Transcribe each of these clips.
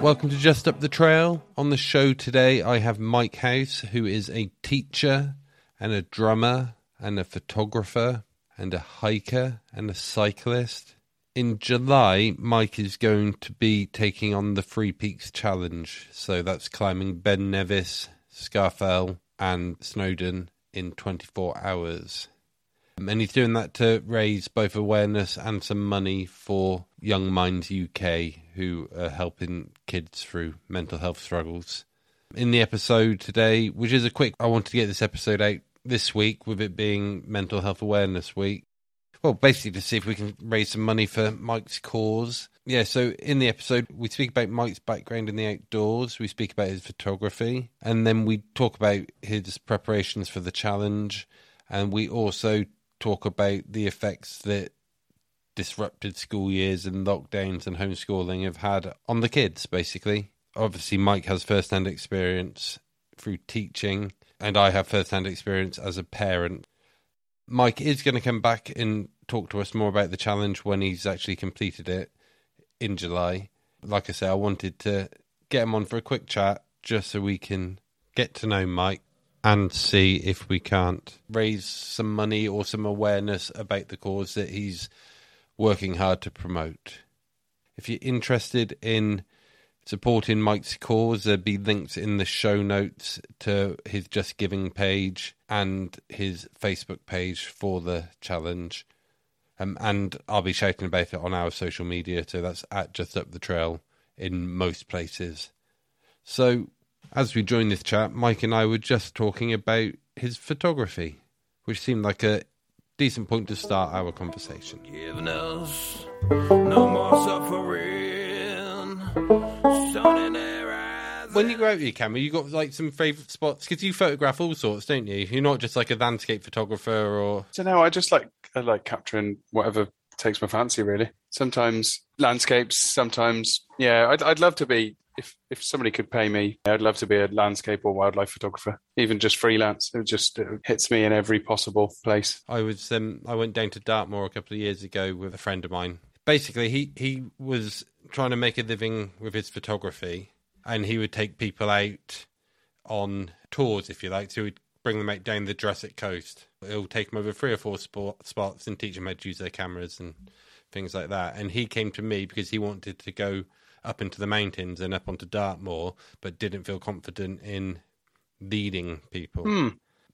Welcome to Just Up the Trail. On the show today, I have Mike House, who is a teacher and a drummer and a photographer and a hiker and a cyclist. In July, Mike is going to be taking on the Three Peaks Challenge. So that's climbing Ben Nevis, Scafell, and Snowdon in 24 hours. Um, And he's doing that to raise both awareness and some money for Young Minds UK, who are helping kids through mental health struggles. In the episode today, which is a quick, I wanted to get this episode out this week with it being Mental Health Awareness Week. Well, basically to see if we can raise some money for Mike's cause. Yeah, so in the episode, we speak about Mike's background in the outdoors, we speak about his photography, and then we talk about his preparations for the challenge, and we also talk about the effects that disrupted school years and lockdowns and homeschooling have had on the kids, basically. Obviously, Mike has first hand experience through teaching, and I have first hand experience as a parent. Mike is going to come back and talk to us more about the challenge when he's actually completed it in July. Like I said, I wanted to get him on for a quick chat just so we can get to know Mike and see if we can't raise some money or some awareness about the cause that he's working hard to promote. If you're interested in supporting Mike's cause, there'll be links in the show notes to his Just Giving page and his Facebook page for the challenge. Um, and I'll be shouting about it on our social media, so that's at Just Up the Trail in most places. So, as we join this chat, Mike and I were just talking about his photography, which seemed like a decent point to start our conversation. Giving us no more suffering. Sun in their eyes. When you go out with your camera, you got like some favourite spots because you photograph all sorts, don't you? You're not just like a landscape photographer or So no, I just like I like capturing whatever takes my fancy. Really, sometimes landscapes, sometimes yeah. I'd I'd love to be if if somebody could pay me, I'd love to be a landscape or wildlife photographer, even just freelance. It just it hits me in every possible place. I was um, I went down to Dartmoor a couple of years ago with a friend of mine. Basically, he he was trying to make a living with his photography, and he would take people out on tours, if you like. So he'd bring them out down the Jurassic Coast. He'll take them over three or four spot, spots and teach them how to use their cameras and things like that. And he came to me because he wanted to go up into the mountains and up onto Dartmoor, but didn't feel confident in leading people. Hmm.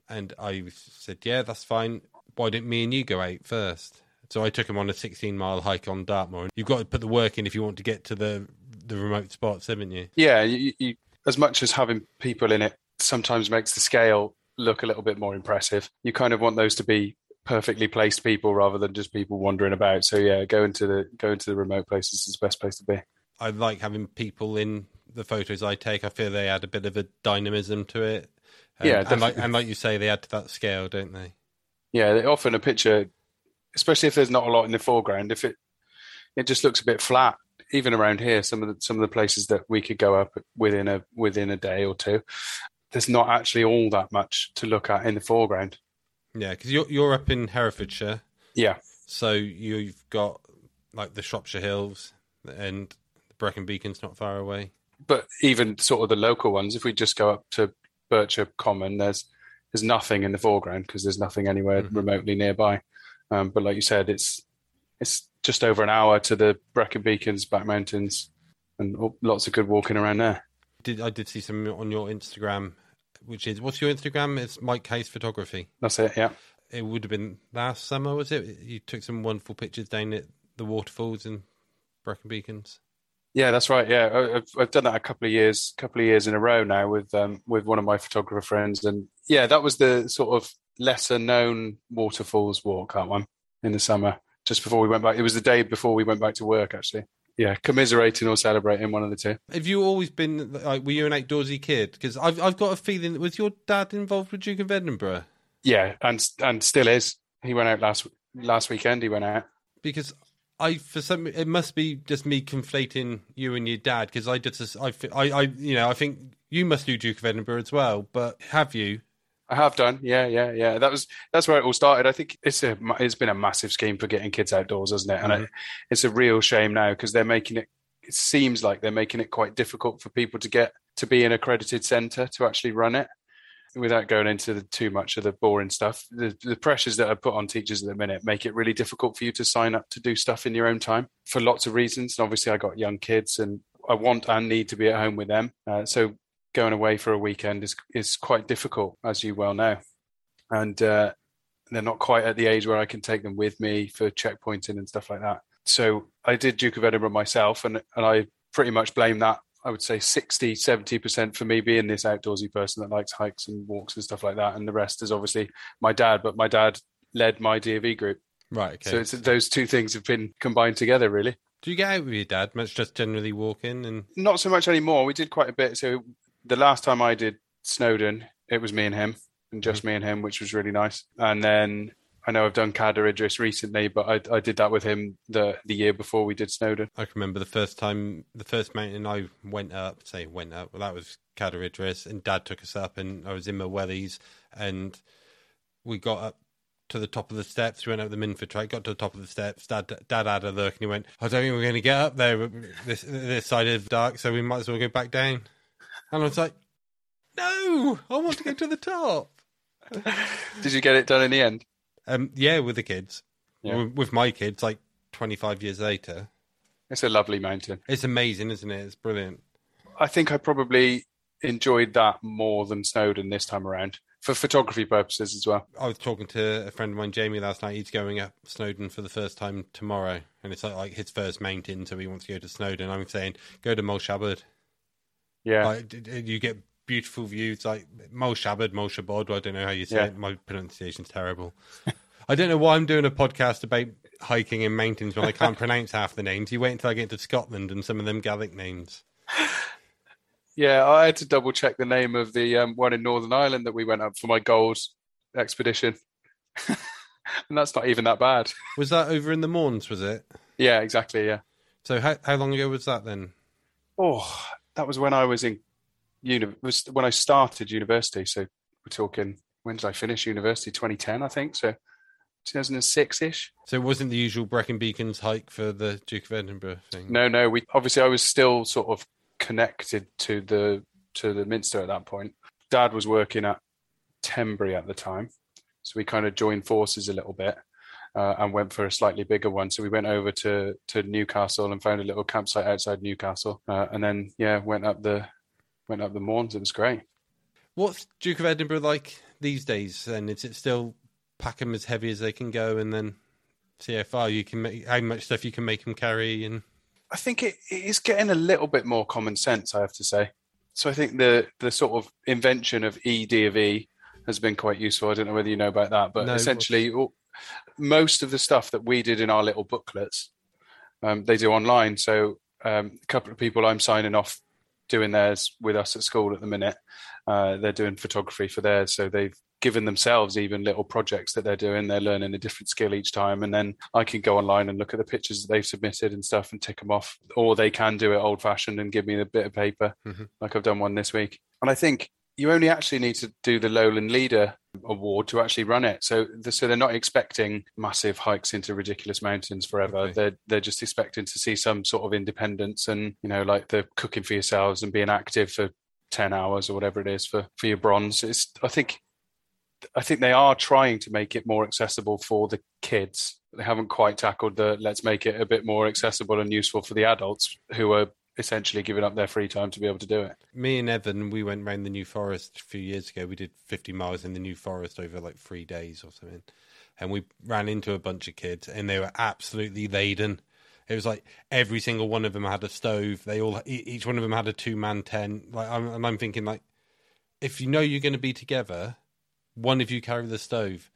And I said, "Yeah, that's fine. Why didn't me and you go out first? So I took him on a 16 mile hike on Dartmoor. You've got to put the work in if you want to get to the the remote spots, haven't you? Yeah, you, you, as much as having people in it sometimes makes the scale look a little bit more impressive. You kind of want those to be perfectly placed people rather than just people wandering about. So yeah, go into the go into the remote places is the best place to be. I like having people in the photos I take. I feel they add a bit of a dynamism to it. Um, Yeah, and like, and like you say, they add to that scale, don't they? Yeah, often a picture, especially if there's not a lot in the foreground, if it it just looks a bit flat. Even around here, some of the some of the places that we could go up within a within a day or two, there's not actually all that much to look at in the foreground. Yeah, because you're you're up in Herefordshire, Yeah, so you've got like the Shropshire Hills and Brecon Beacon's not far away. but even sort of the local ones, if we just go up to Bircher Common, there's there's nothing in the foreground because there's nothing anywhere Mhm. remotely nearby. Um, but like you said, it's it's just over an hour to the Brecon Beacons, Black Mountains, and lots of good walking around there. Did I did see some on your Instagram, which is what's your Instagram? It's Mike Case Photography. That's it. Yeah, It would have been last summer, was it? You took some wonderful pictures down at the waterfalls in Brecon Beacons. Yeah, that's right. Yeah, I've I've done that a couple of years, couple of years in a row now with um with one of my photographer friends, and yeah, that was the sort of lesser known waterfalls walk that one in the summer, just before we went back. It was the day before we went back to work, actually. Yeah, commiserating or celebrating, one of the two. Have you always been like? Were you an outdoorsy kid? Because I've I've got a feeling. Was your dad involved with Duke of Edinburgh? Yeah, and and still is. He went out last last weekend. He went out. Because I for some it must be just me conflating you and your dad. Because I just I, I I you know I think you must do Duke of Edinburgh as well. But have you? I have done. Yeah, yeah, yeah. That was that's where it all started. I think it's a it's been a massive scheme for getting kids outdoors, hasn't it? And Mhm. it, it's a real shame now because they're making it. It seems like they're making it quite difficult for people to get to be an accredited centre to actually run it. Without going into the, too much of the boring stuff, the, the pressures that are put on teachers at the minute make it really difficult for you to sign up to do stuff in your own time for lots of reasons. And obviously, I got young kids, and I want and need to be at home with them. Uh, so going away for a weekend is is quite difficult, as you well know. And uh, they're not quite at the age where I can take them with me for checkpointing and stuff like that. So I did Duke of Edinburgh myself, and and I pretty much blame that. I would say 60, 70% for me being this outdoorsy person that likes hikes and walks and stuff like that. And the rest is obviously my dad, but my dad led my DV group. Right. Okay. So it's, those two things have been combined together, really. Do you get out with your dad much? Just generally walking and Not so much anymore. We did quite a bit. So the last time I did Snowdon, it was me and him, and just mm. me and him, which was really nice. And then I know I've done Cadair Idris recently, but I, I did that with him the the year before we did Snowdon. I can remember the first time, the first mountain I went up, say went up, well, that was Cadair Idris, and Dad took us up, and I was in my wellies, and we got up to the top of the steps. We went up the Minffordd track, got to the top of the steps. Dad, Dad had a look, and he went, "I don't think we're going to get up there this this side of dark, so we might as well go back down." And I was like, "No, I want to go to the top." Did you get it done in the end? Um, yeah, with the kids, Yeah. with, with my kids, like twenty five years later, It's a lovely mountain. it's amazing, isn't it? It's brilliant. I think I probably enjoyed that more than Snowdon this time around for photography purposes as well. I was talking to a friend of mine, Jamie, last night. He's going up Snowdon for the first time tomorrow, and it's like, like his first mountain, so he wants to go to Snowdon. I'm saying, go to Moel Siabod. Yeah. Like, you get beautiful views, like Moel Siabod, Molshabad. I don't know how you say Yeah. it. My pronunciation's terrible. I don't know why I'm doing a podcast about hiking in mountains when I can't pronounce half the names. You wait until I get to Scotland and some of them Gaelic names. Yeah, I had to double check the name of the um, one in Northern Ireland that we went up for my gold expedition. and that's not even that bad. Was that over in the Mournes, was it? Yeah, exactly. Yeah. So how, how long ago was that then? Oh, that was when I was in uni. Was when I started university. So we're talking. When did I finish university? 2010, I think. So 2006 ish. So it wasn't the usual Brecon Beacons hike for the Duke of Edinburgh thing? No, no. We obviously I was still sort of connected to the to the Minster at that point. Dad was working at Tenbury at the time, so we kind of joined forces a little bit uh, and went for a slightly bigger one. So we went over to to Newcastle and found a little campsite outside Newcastle, uh, and then yeah, went up the went up the Mournes. It was great. What's Duke of Edinburgh like these days? And is it still pack them as heavy as they can go, and then see how far you can make, how much stuff you can make them carry? And I think it, it is getting a little bit more common sense, I have to say. So I think the the sort of invention of ED of E has been quite useful. I don't know whether you know about that, but No, essentially, all, most of the stuff that we did in our little booklets, um, they do online. So um, a couple of people I'm signing off doing theirs with us at school at the minute. Uh, they're doing photography for theirs, so they've given themselves even little projects that they're doing. They're learning a different skill each time, and then I can go online and look at the pictures that they've submitted and stuff and tick them off. Or they can do it old fashioned and give me a bit of paper, Mhm. like I've done one this week. And I think you only actually need to do the Lowland Leader Award to actually run it. So, the, so they're not expecting massive hikes into ridiculous mountains forever. Okay. They're they're just expecting to see some sort of independence and you know like the cooking for yourselves and being active for ten hours or whatever it is for for your bronze. It's I think I think they are trying to make it more accessible for the kids. They haven't quite tackled the let's make it a bit more accessible and useful for the adults who are essentially giving up their free time to be able to do it. me and Evan, we went round the New Forest a few years ago. We did 50 miles in the New Forest over like three days or something. And we ran into a bunch of kids and they were absolutely laden. It was like every single one of them had a stove. They all, each one of them had a two man tent. Like, I'm, and I'm thinking, like, if you know you're going to be together, one of you carry the stove,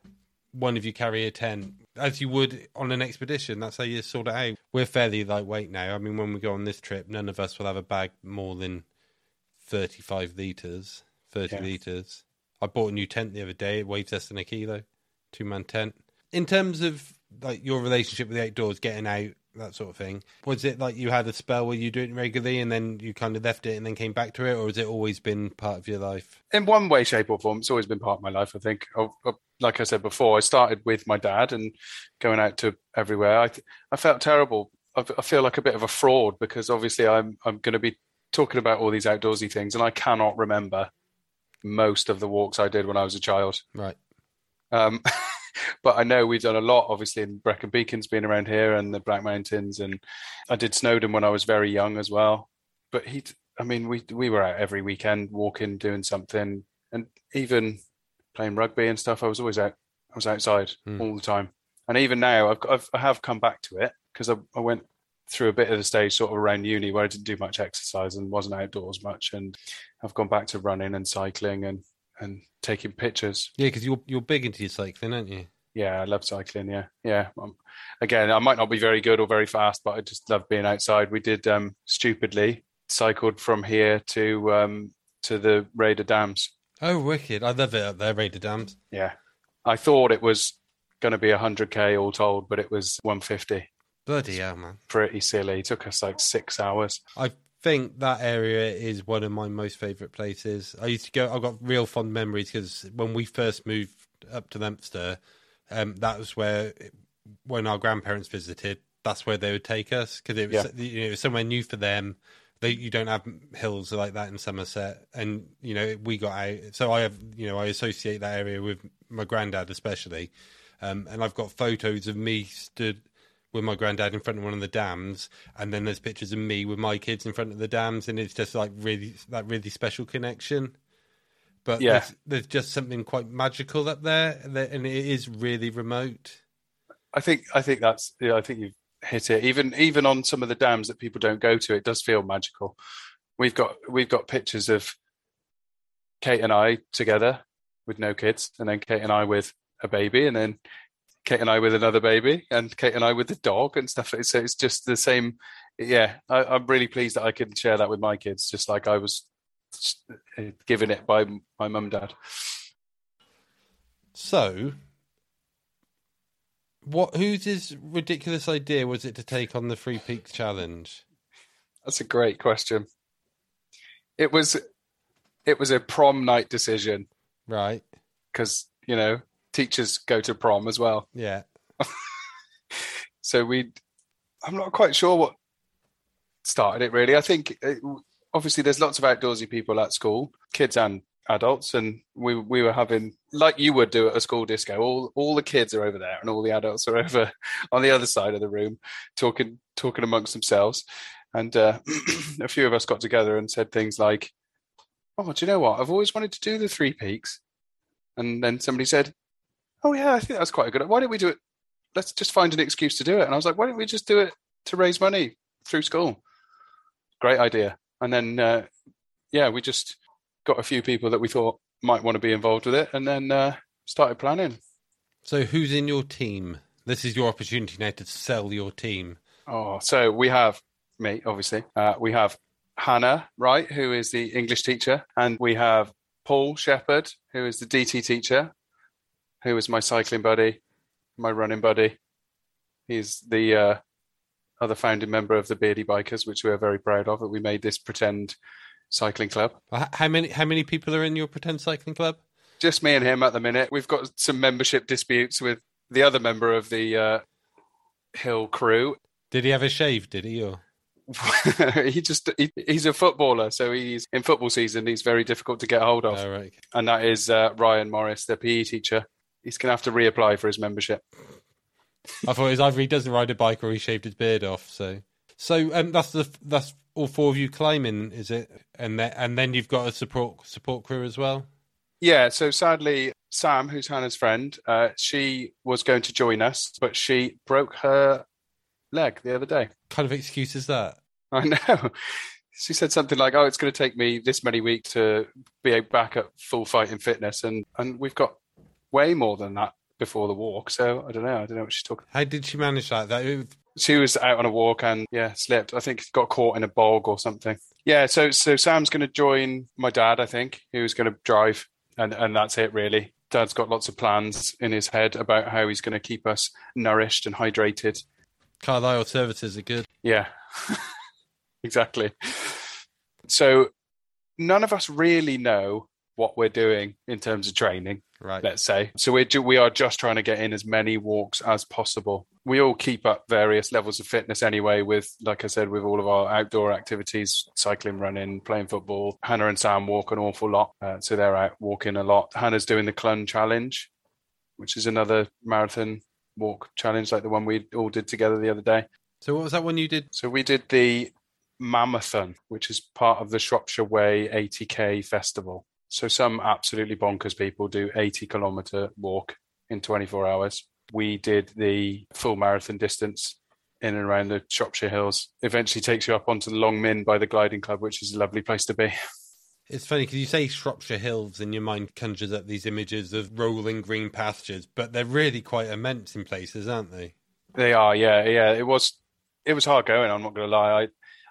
one of you carry a tent, as you would on an expedition. That's how you sort it out. We're fairly lightweight now. I mean, when we go on this trip, none of us will have a bag more than 35 litres, 30 Yeah. litres. I bought a new tent the other day. It weighs less than a kilo, two man tent. In terms of like your relationship with the outdoors, getting out, that sort of thing. Was it like you had a spell where you do it regularly and then you kind of left it and then came back to it, or has it always been part of your life? in one way, shape, or form, it's always been part of my life. I think, Oh, oh, like I said before, I started with my dad and going out to everywhere. I th- I felt terrible. I, I feel like a bit of a fraud because obviously I'm I'm going to be talking about all these outdoorsy things, and I cannot remember most of the walks I did when I was a child. Right. Um, but I know we've done a lot, obviously, in Brecon Beacons being around here and the Black Mountains, and I did Snowdon when I was very young as well. But he, I mean, we we were out every weekend, walking, doing something, and even playing rugby and stuff. I was always out. I was outside Hmm. all the time, and even now, I've, I've I have come back to it because I, I went through a bit of the stage sort of around uni where I didn't do much exercise and wasn't outdoors much, and I've gone back to running and cycling and and taking pictures Yeah, because you're you're big into your cycling, aren't you? yeah, I love cycling. Yeah, yeah. Um, again, I might not be very good or very fast, but I just love being outside. We did um, stupidly cycled from here to um, to the Rhayader Dams. Oh, wicked! I love it up there, Rhayader Dams. Yeah, I thought it was going to be hundred k all told, but it was one fifty. Bloody hell, man! Pretty silly. It took us like six hours. I think that area is one of my most favourite places. I used to go. I've got real fond memories because when we first moved up to Leominster, um, that was where when our grandparents visited. That's where they would take us because it was you know, it was somewhere new for them. They, you don't have hills like that in Somerset, and you know we got out. So I have you know I associate that area with my granddad especially, um, and I've got photos of me stood with my granddad in front of one of the dams, and then there's pictures of me with my kids in front of the dams, and it's just like really that really special connection. But Yeah. there's, there's just something quite magical up there, and and it is really remote. I think I think that's yeah, I think you've hit it. Even even on some of the dams that people don't go to, it does feel magical. We've got we've got pictures of Kate and I together with no kids, and then Kate and I with a baby, and then Kate and I with another baby, and Kate and I with the dog and stuff. So it's just the same. Yeah, I, I'm really pleased that I can share that with my kids, just like I was uh, given it by my mum and dad. So, what? Whose ridiculous idea was it to take on the Three Peaks challenge? That's a great question. It was it was a prom night decision Right? because you know teachers go to prom as well. Yeah. So we, I'm not quite sure what started it really. I think it, obviously there's lots of outdoorsy people at school, kids and adults, and we we were having like you would do at a school disco. All all the kids are over there, and all the adults are over on the other side of the room, talking talking amongst themselves. And uh, a few of us got together and said things like, "Oh, do you know what? I've always wanted to do the Three Peaks." And then somebody said, "Oh yeah, I think that's quite a good. Why don't we do it? Let's just find an excuse to do it." And I was like, "Why don't we just do it to raise money through school?" Great idea. And then, uh, yeah, we just got a few people that we thought might want to be involved with it, and then uh, started planning. So, who's in your team? This is your opportunity now to sell your team. Oh, so we have me, obviously. Uh, we have Hannah Wright, who is the English teacher, and we have Paul Shepherd, who is the DT teacher, who is my cycling buddy, my running buddy. He's the uh, other founding member of the Beardy Bikers, which we are very proud of. That we made this pretend cycling club. How many? How many people are in your pretend cycling club? Just me and him at the minute. We've got some membership disputes with the other member of the uh, Hill crew, Did he have a shave? Did he? Or he just he, he's a footballer, so he's in football season. He's very difficult to get hold of, oh, right. and that is uh, Ryan Morris, the PE teacher. He's going to have to reapply for his membership. I thought it was either he doesn't ride a bike or he shaved his beard off. So, so um, that's the that's all four of you climbing, is it? And then and then you've got a support support crew as well. Yeah. So sadly, Sam, who's Hannah's friend, uh, she was going to join us, but she broke her leg the other day. kind of excuse is that? I know. She said something like, "Oh, it's going to take me this many weeks to be back at full fighting fitness," and and we've got way more than that before the walk. So I don't know. I don't know what she's talking. How did she manage that? That She was out on a walk and yeah, slipped. I think got caught in a bog or something. Yeah. So so Sam's going to join my dad. I think who's going to drive, and and that's it really. Dad's got lots of plans in his head about how he's going to keep us nourished and hydrated. Carlisle services are good. Yeah, exactly. So none of us really know what we're doing in terms of training. Right. let's say. So we're ju- we are just trying to get in as many walks as possible. We all keep up various levels of fitness anyway. With like I said, with all of our outdoor activities, cycling, running, playing football. Hannah and Sam walk an awful lot, uh, so they're out walking a lot. Hannah's doing the Clun Challenge, which is another marathon walk challenge like the one we all did together the other day. So what was that one you did? So we did the Mammothon, which is part of the Shropshire Way 80k festival. So some absolutely bonkers people do 80 kilometer walk in 24 hours. We did the full marathon distance in and around the Shropshire Hills. Eventually takes you up onto the Long Mynd by the Gliding Club, which is a lovely place to be. It's funny because you say Shropshire Hills and your mind conjures up these images of rolling green pastures, but they're really quite immense in places, aren't they? They are, yeah, yeah. It was, it was hard going. I'm not going to lie. I,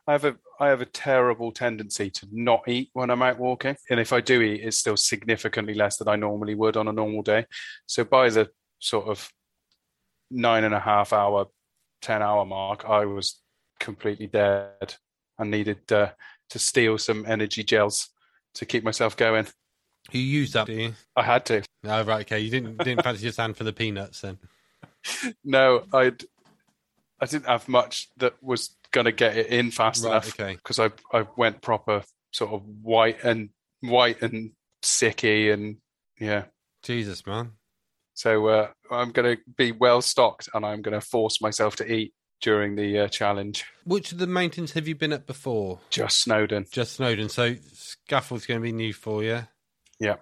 I have a, I have a terrible tendency to not eat when I'm out walking, and if I do eat, it's still significantly less than I normally would on a normal day. So by the sort of nine and a half hour, ten hour mark, I was completely dead and needed uh, to steal some energy gels to keep myself going. You used that, do you? I had to. Oh, right, okay. You didn't didn't fancy your stand for the peanuts then. No, I'd, I didn't have much that was going to get it in fast Right, enough. okay. because I I went proper sort of white and white and sicky and yeah. Jesus, man. So uh, I'm going to be well stocked and I'm going to force myself to eat during the uh, challenge. Which of the mountains have you been at before? Just Snowdon. Just Snowdon. So Scafell's going to be new for you, Yeah.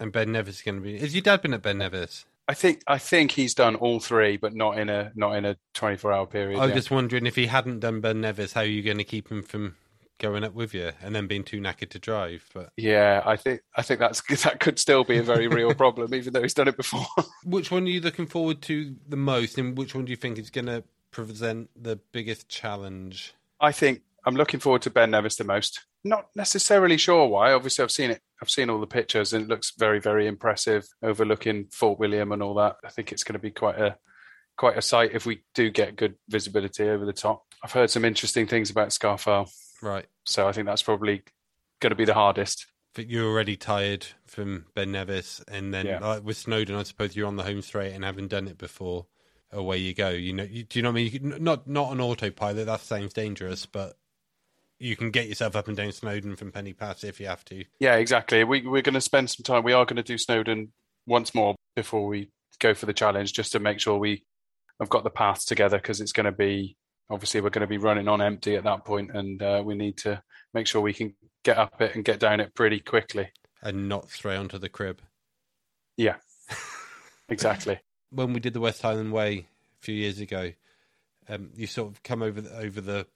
and Ben Nevis is going to be. Has your dad been at Ben Nevis? I think I think he's done all three, but not in a not in a 24 hour period. I was yeah. just wondering if he hadn't done Ben Nevis, how are you going to keep him from going up with you and then being too knackered to drive? But Yeah, I think I think that's that could still be a very real problem, even though he's done it before. which one are you looking forward to the most, and which one do you think is going to present the biggest challenge? I think I'm looking forward to Ben Nevis the most. Not necessarily sure why. Obviously, I've seen it. I've seen all the pictures, and it looks very, very impressive, overlooking Fort William and all that. I think it's going to be quite a quite a sight if we do get good visibility over the top. I've heard some interesting things about Scafell, Right. so I think that's probably going to be the hardest. But you're already tired from Ben Nevis, and then Yeah. like with Snowdon, I suppose you're on the home straight and haven't done it before. Away you go. You know, you, do you know what I mean? Not not on autopilot. That sounds dangerous, but you can get yourself up and down Snowdon from Pen-y-Pass if you have to. Yeah, exactly. We, we're going to spend some time. We are going to do Snowdon once more before we go for the challenge, just to make sure we have got the paths together because it's going to be obviously we're going to be running on empty at that point, and uh, we need to make sure we can get up it and get down it pretty quickly. and not stray onto the crib. Yeah, exactly. When we did the West Highland Way a few years ago, um, you sort of come over the, over the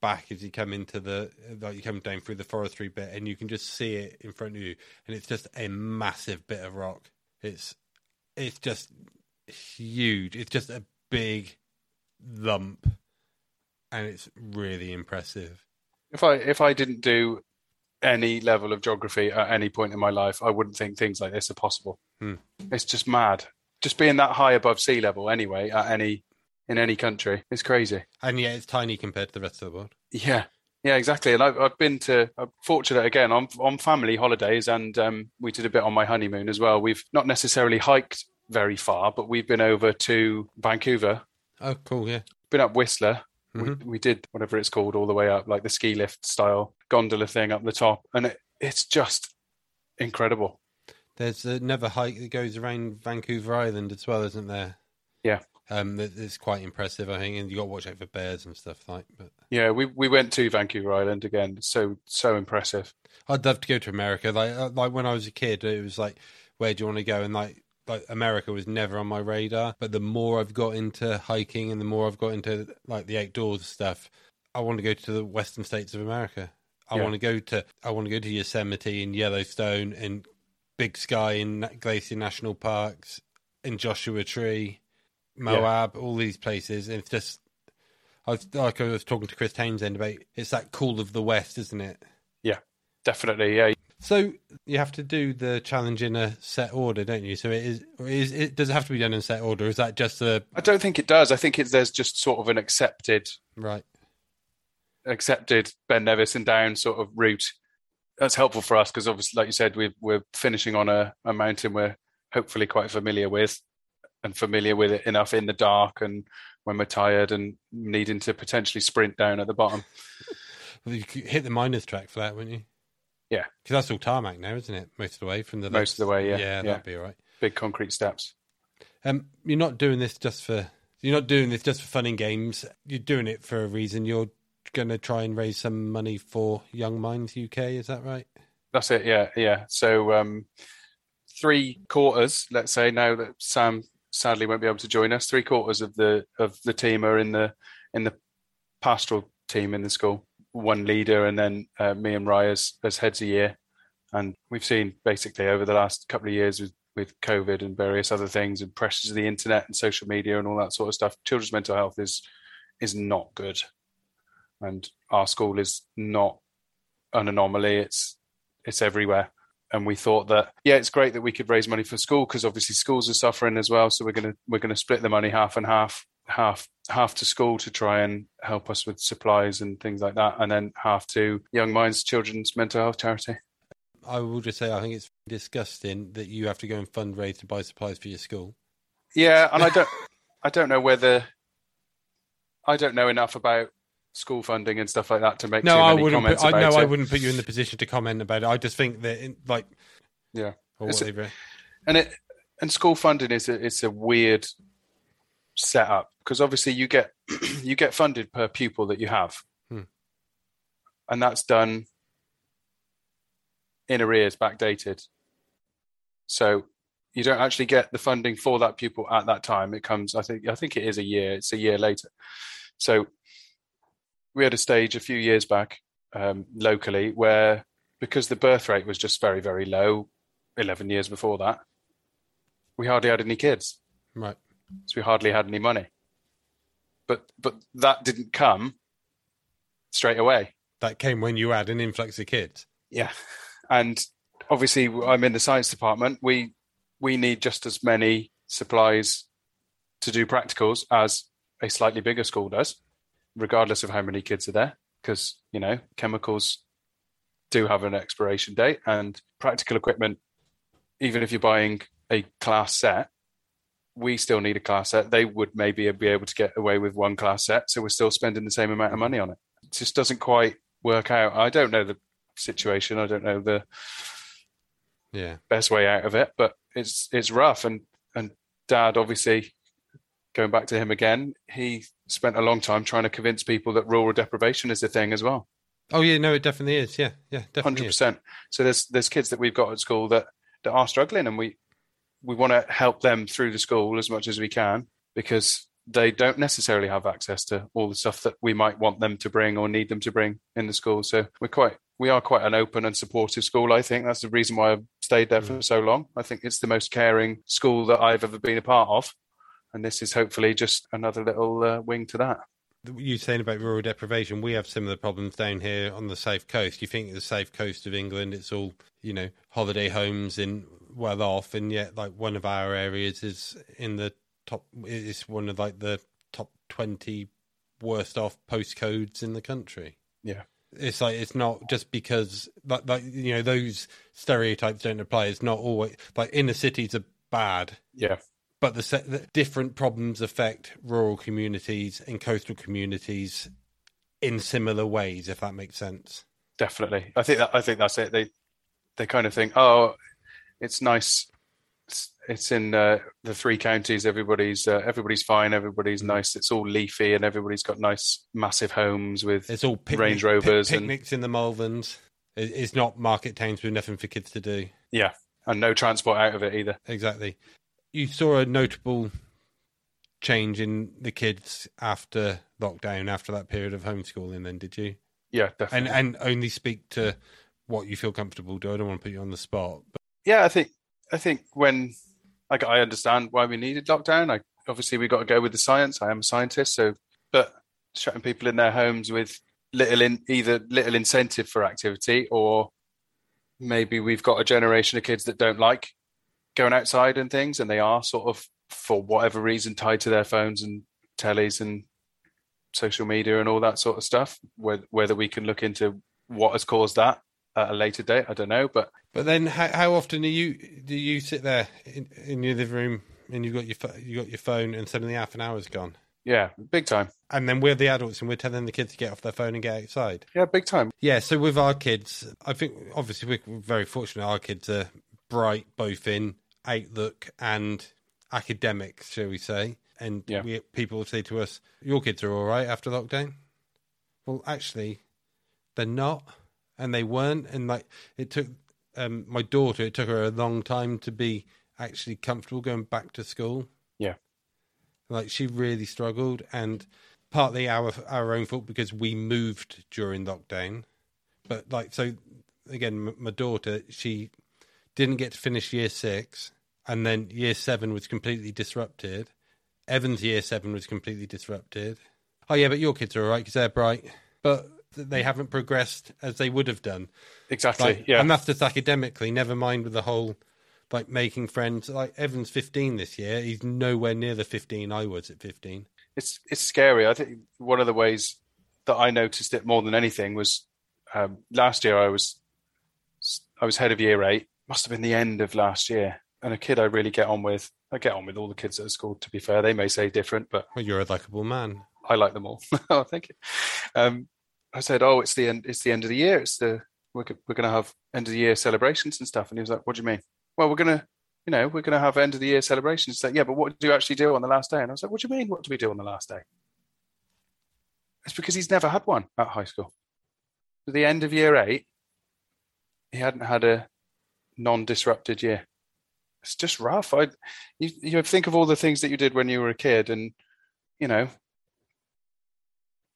back as you come into the like you come down through the forestry bit, and you can just see it in front of you, and it's just a massive bit of rock. It's it's just huge. It's just a big lump, and it's really impressive. If I if I didn't do any level of geography at any point in my life, I wouldn't think things like this are possible. Hmm. It's just mad. Just being that high above sea level, anyway, at any in any country, It's crazy. And yet, it's tiny compared to the rest of the world. Yeah, yeah, exactly. And I've, I've been to, I'm fortunate again on on family holidays, and um, we did a bit on my honeymoon as well. We've not necessarily hiked very far, but we've been over to Vancouver, Oh, cool! Yeah. been up Whistler. Mhm. We, we did whatever it's called all the way up, like the ski lift style gondola thing up the top, and it, it's just incredible. There's another hike that goes around Vancouver Island as well, isn't there? Yeah. Um, it's quite impressive, I think, and you got to watch out for bears and stuff like. But Yeah, we we went to Vancouver Island again. So so impressive. I'd love to go to America. Like, uh, like when I was a kid, it was like, where do you want to go? And like, like America was never on my radar. But the more I've got into hiking and the more I've got into like the outdoors stuff, I want to go to the western states of America. I Yeah. want to go to I want to go to Yosemite and Yellowstone and Big Sky and Glacier National Parks and Joshua Tree, Moab, all these places. And it's just, I was like I was talking to Chris Townsend about. It's that cool of the West, isn't it? Yeah, definitely, yeah. So you have to do the challenge in a set order, don't you? So it is. Is it does it have to be done in set order? Is that just a I don't think it does. I think it's there's just sort of an accepted right? accepted Ben Nevis and down sort of route. That's helpful for us because obviously, like you said, we're we're finishing on a, a mountain we're hopefully quite familiar with and familiar with it enough in the dark and when we're tired and needing to potentially sprint down at the bottom. You could hit the miners track for that, wouldn't you? Yeah. because that's all tarmac now, isn't it? Most of the way from the Most of the way, yeah, yeah, yeah. that'd be all right. Big concrete steps. Um, you're not doing this just for you're not doing this just for fun and games. You're doing it for a reason. You're going to try and raise some money for Young Minds UK. Is that right? That's it. Yeah, yeah. So um, three quarters, let's say, now that Sam sadly won't be able to join us, three quarters of the of the team are in the in the pastoral team in the school. One leader, and then uh, me and Rye as, as heads a year. And we've seen basically over the last couple of years with with COVID and various other things and pressures of the internet and social media and all that sort of stuff, children's mental health is is not good. And our school is not an anomaly. It's it's everywhere. And we thought that yeah, it's great that we could raise money for school because obviously schools are suffering as well. So we're gonna we're gonna split the money half and half, half half to school to try and help us with supplies and things like that, and then half to Young Minds Children's Mental Health Charity. I will just say I think it's disgusting that you have to go and fundraise to buy supplies for your school. Yeah, and I don't I don't know whether I don't know enough about school funding and stuff like that to make No, I wouldn't. comments Put, I, no, it. I wouldn't put you in the position to comment about it. I just think that, in, like, Yeah. or a- whatever. and it and school funding is a, it's a weird setup because obviously you get you get funded per pupil that you have, Hmm. and that's done in arrears, backdated. So you don't actually get the funding for that pupil at that time. It comes, I think, I think it is a year. It's a year later. So we had a stage a few years back um, locally where because the birth rate was just very very low 11 years before that we hardly had any kids. Right. so we hardly had any money. But but that didn't come straight away. That came when you had an influx of kids. yeah. And obviously i'm in the science department. We we need just as many supplies to do practicals as a slightly bigger school does regardless of how many kids are there because you know chemicals do have an expiration date and practical equipment even if you're buying a class set we still need a class set. They would maybe be able to get away with one class set so we're still spending the same amount of money on it. It just doesn't quite work out. I don't know the situation. I don't know the Yeah. best way out of it but it's it's rough and and dad obviously going back to him again he spent a long time trying to convince people that rural deprivation is a thing as well Oh yeah, no, it definitely is. Yeah, yeah, hundred percent. So there's there's kids that we've got at school that that are struggling, and we we want to help them through the school as much as we can because they don't necessarily have access to all the stuff that we might want them to bring or need them to bring in the school. So we're quite we are quite an open and supportive school. I think that's the reason why I've stayed there mm. for so long. I think it's the most caring school that I've ever been a part of, and this is hopefully just another little uh, wing to that. You saying about rural deprivation? We have similar problems down here on the south coast. You think the south coast of England, it's all you know, holiday homes in well off, and yet like one of our areas is in the top. It's one of like the top twenty worst off postcodes in the country. Yeah. It's like it's not just because like, like you know those stereotypes don't apply. It's not always like inner cities are bad, Yeah, but the, the different problems affect rural communities and coastal communities in similar ways. If that makes sense. definitely. I think that I think that's it. They they kind of think, oh, it's nice. It's, it's in uh, the three counties. Everybody's uh, everybody's fine. Everybody's nice. It's all leafy, and everybody's got nice, massive homes with It's all picnic, Range Rovers pic- and- picnics in the Malverns. It's not market towns with nothing for kids to do. yeah, and no transport out of it either. Exactly. You saw a notable change in the kids after lockdown, after that period of homeschooling. Then did you? Yeah, And definitely. and only speak to what you feel comfortable do. I don't want to put you on the spot, but yeah, I think I think when like I understand why we needed lockdown. I obviously we got to go with the science. I am a scientist, so but shutting people in their homes with little in either little incentive for activity or maybe we've got a generation of kids that don't like going outside and things, and they are sort of, for whatever reason, tied to their phones and tellies and social media and all that sort of stuff. Whether, we can look into what has caused that at a later date, I don't know. But But then, how, how often do you do you sit there in, in your living room and you've got your you got your phone and suddenly half an hour's gone, yeah, big time. and then we're the adults and we're telling the kids to get off their phone and get outside. Yeah, big time. Yeah, so with our kids, I think obviously we're very fortunate. Our kids are bright, both in outlook and academics, shall we say? And Yeah. we, people will say to us, "Your kids are all right after lockdown." Well, actually, they're not, and they weren't. And like it took um, my daughter, it took her a long time to be actually comfortable going back to school. Yeah. Like she really struggled, and partly our our own fault because we moved during lockdown. But like so, again, m- my daughter she didn't get to finish year six, and then year seven was completely disrupted. Evan's year seven was completely disrupted. Oh yeah, but your kids are all right because they're bright, but they haven't progressed as they would have done. Exactly. Like, yeah. and that's just academically. Never mind with the whole like making friends. Like Evan's fifteen this year. He's nowhere near the fifteen I was at fifteen. it's it's scary. I think one of the ways that I noticed it more than anything was um, last year. I was I was head of year eight. Must have been the end of last year, and a kid I really get on with. I get on with all the kids at school. To be fair, they may say different, but Well, you're a likable man. I like them all. oh, thank you. Um, I said, "Oh, it's the end. It's the end of the year. It's the we're we're going to have end of the year celebrations and stuff." And he was like, "What do you mean?" Well, we're going to, you know, we're going to have end of the year celebrations. He's like, "Yeah, but what do you actually do on the last day?" And I was like, "What do you mean? What do we do on the last day?" It's because he's never had one at high school. At the end of year eight, he hadn't had a non-disrupted year. It's just rough. I, you, you think of all the things that you did when you were a kid, and you know,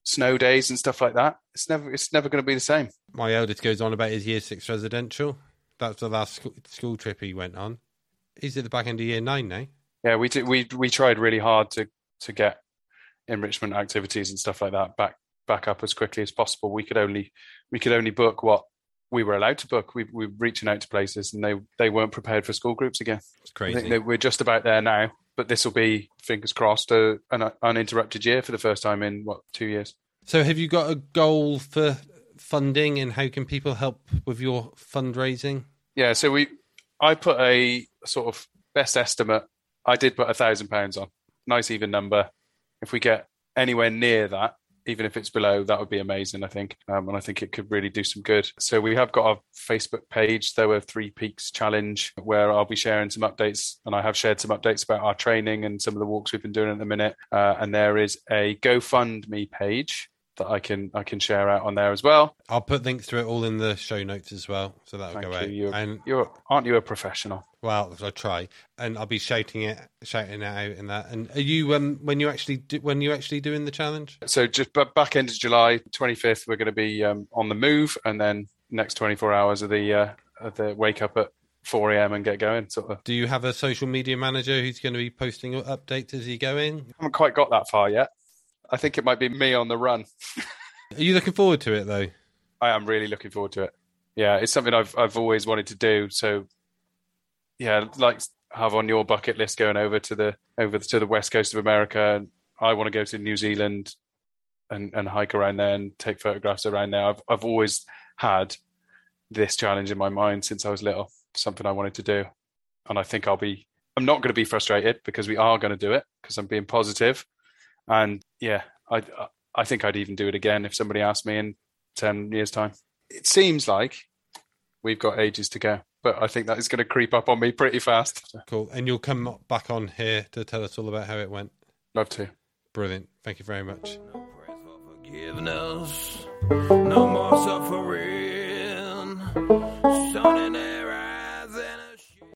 snow days and stuff like that. It's never it's never going to be the same. My eldest goes on about his year six residential. That's the last school, trip he went on. He's at the back end of year nine now. Yeah, we did. We we tried really hard to to get enrichment activities and stuff like that back back up as quickly as possible. We could only we could only book what we were allowed to book. We we were reaching out to places, and they they weren't prepared for school groups again. It's crazy. we're just about there now. But this will be, fingers crossed, a, an uninterrupted year for the first time in what two years. So, have you got a goal for funding, and how can people help with your fundraising? Yeah, so we, I put a sort of best estimate. I did put a thousand pounds on, nice even number. If we get anywhere near that, even if it's below, that would be amazing. I think, um, and I think it could really do some good. So we have got our Facebook page. There were Three Peaks Challenge, where I'll be sharing some updates, and I have shared some updates about our training and some of the walks we've been doing at the minute. Uh, and there is a GoFundMe page that I can I can share out on there as well. I'll put links to it all in the show notes as well, so that'll Thank go you. out. You're, And you're aren't you a professional? well, I try, and I'll be shouting it, shouting it out in that. And are you um when you actually do, when you actually doing the challenge? So just b- back end of July, 25th, we're going to be um, on the move, and then next 24 hours of the uh, of the wake up at 4 a.m. and get going. Sort of. Do you have a social media manager who's going to be posting updates as you go in? haven't quite got that far yet. I think it might be me on the run. Are you looking forward to it though? I am really looking forward to it. Yeah, it's something I've I've always wanted to do. So, yeah, like have on your bucket list going over to the over to the west coast of America. And I want to go to New Zealand and and hike around there and take photographs around there. I've I've always had this challenge in my mind since I was little. Something I wanted to do, and I think I'll be. I'm not going to be frustrated because we are going to do it because I'm being positive, and yeah, I uh, I think I'd even do it again if somebody asked me in ten years' time. It seems like we've got ages to go, but I think that is going to creep up on me pretty fast. Cool. And you'll come back on here to tell us all about how it went. love to. Brilliant. Thank you very much. No praise for forgiveness. No more suffering. Sun and air